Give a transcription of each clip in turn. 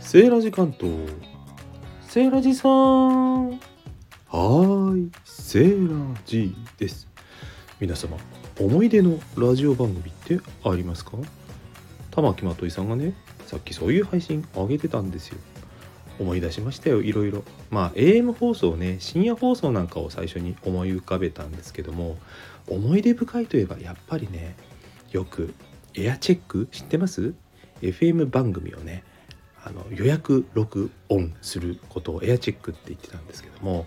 セーラジ関東セーラジさんはーいセーラジです。皆様思い出のラジオ番組ってありますか？玉木まといさんがねさっきそういう配信上げてたんですよ。思い出しましたよ。いろいろ。まあ AM 放送ね深夜放送なんかを最初に思い浮かべたんですけども思い出深いといえばやっぱりねよくエアチェック知ってます？FM 番組をねあの予約録音することをエアチェックって言ってたんですけども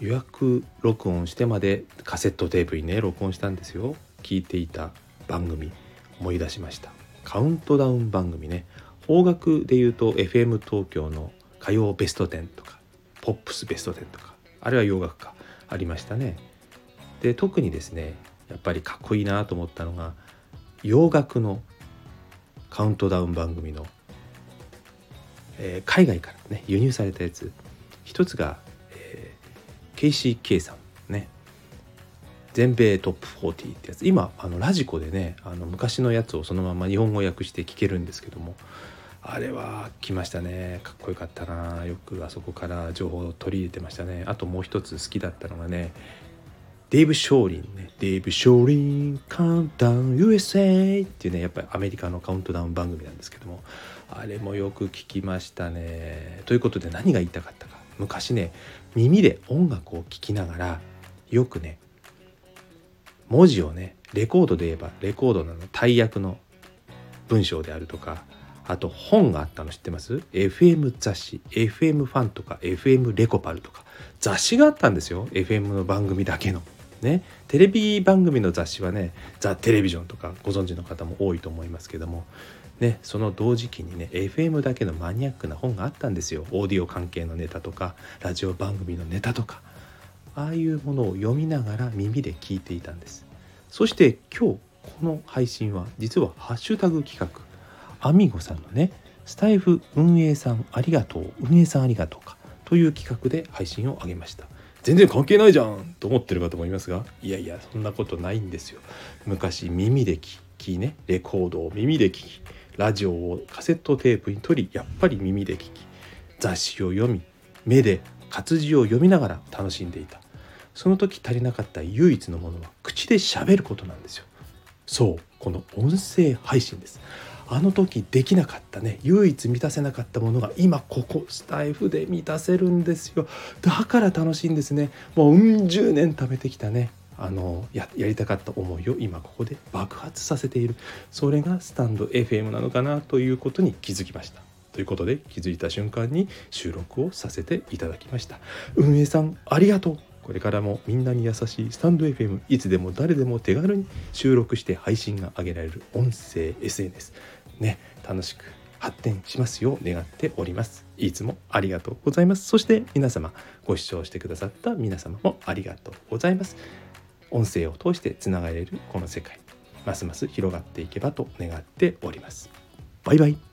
予約録音してまでカセットテープにね録音したんですよ。聞いていた番組思い出しました。カウントダウン番組ね方角で言うと FM 東京の歌謡ベスト10とかポップスベスト10とかあれは洋楽かありましたね。で特にですねやっぱりかっこいいなと思ったのが洋楽のカウントダウン番組の、えー、海外からね輸入されたやつ。一つが、えー、KCK さんね。全米トップ40ってやつ。今あのラジコでねあの昔のやつをそのまま日本語訳して聞けるんですけども。あれは来ましたね。かっこよかったな。よくあそこから情報を取り入れてましたね。あともう一つ好きだったのがねデイブ・ショーリンね。デイブ・ショーリンカウントダウン USA っていうねやっぱりアメリカのカウントダウン番組なんですけどもあれもよく聞きましたね。ということで何が言いたかったか。昔ね耳で音楽を聴きながらよくね文字をねレコードで言えばレコードの大役の文章であるとかあと本があったの知ってます ?FM 雑誌。FM ファンとか FM レコパルとか。雑誌があったんですよ。FM の番組だけの。ね、テレビ番組の雑誌はね「ザ・テレビジョン」とかご存知の方も多いと思いますけども、ね、その同時期にね FM だけのマニアックな本があったんですよ。オーディオ関係のネタとかラジオ番組のネタとか。ああいうものを読みながら耳で聞いていたんです。そして今日この配信は実はハッシュタグ企画。アミゴさんのねスタイフ運営さんありがとう運営さんありがとうかという企画で配信を上げました。全然関係ないじゃんと思ってるかと思いますがいやいやそんなことないんですよ。昔耳で聞きねレコードを耳で聞きラジオをカセットテープに取りやっぱり耳で聞き雑誌を読み目で活字を読みながら楽しんでいた。その時足りなかった唯一のものは口で喋ることなんですよ。そうこの音声配信です。あの時できなかったね唯一満たせなかったものが今ここスタイフで満たせるんですよ。だから楽しいんですね。もううん十年貯めてきたね。あのややりたかった思いを今ここで爆発させている。それがスタンド FM なのかなということに気づきました。ということで気づいた瞬間に収録をさせていただきました。運営さんありがとう。これからもみんなに優しいスタンド FM いつでも誰でも手軽に収録して配信が上げられる音声 SNS ね楽しく発展しますよう願っております。いつもありがとうございます。そして皆様ご視聴してくださった皆様もありがとうございます。音声を通してつながれるこの世界ますます広がっていけばと願っております。バイバイ。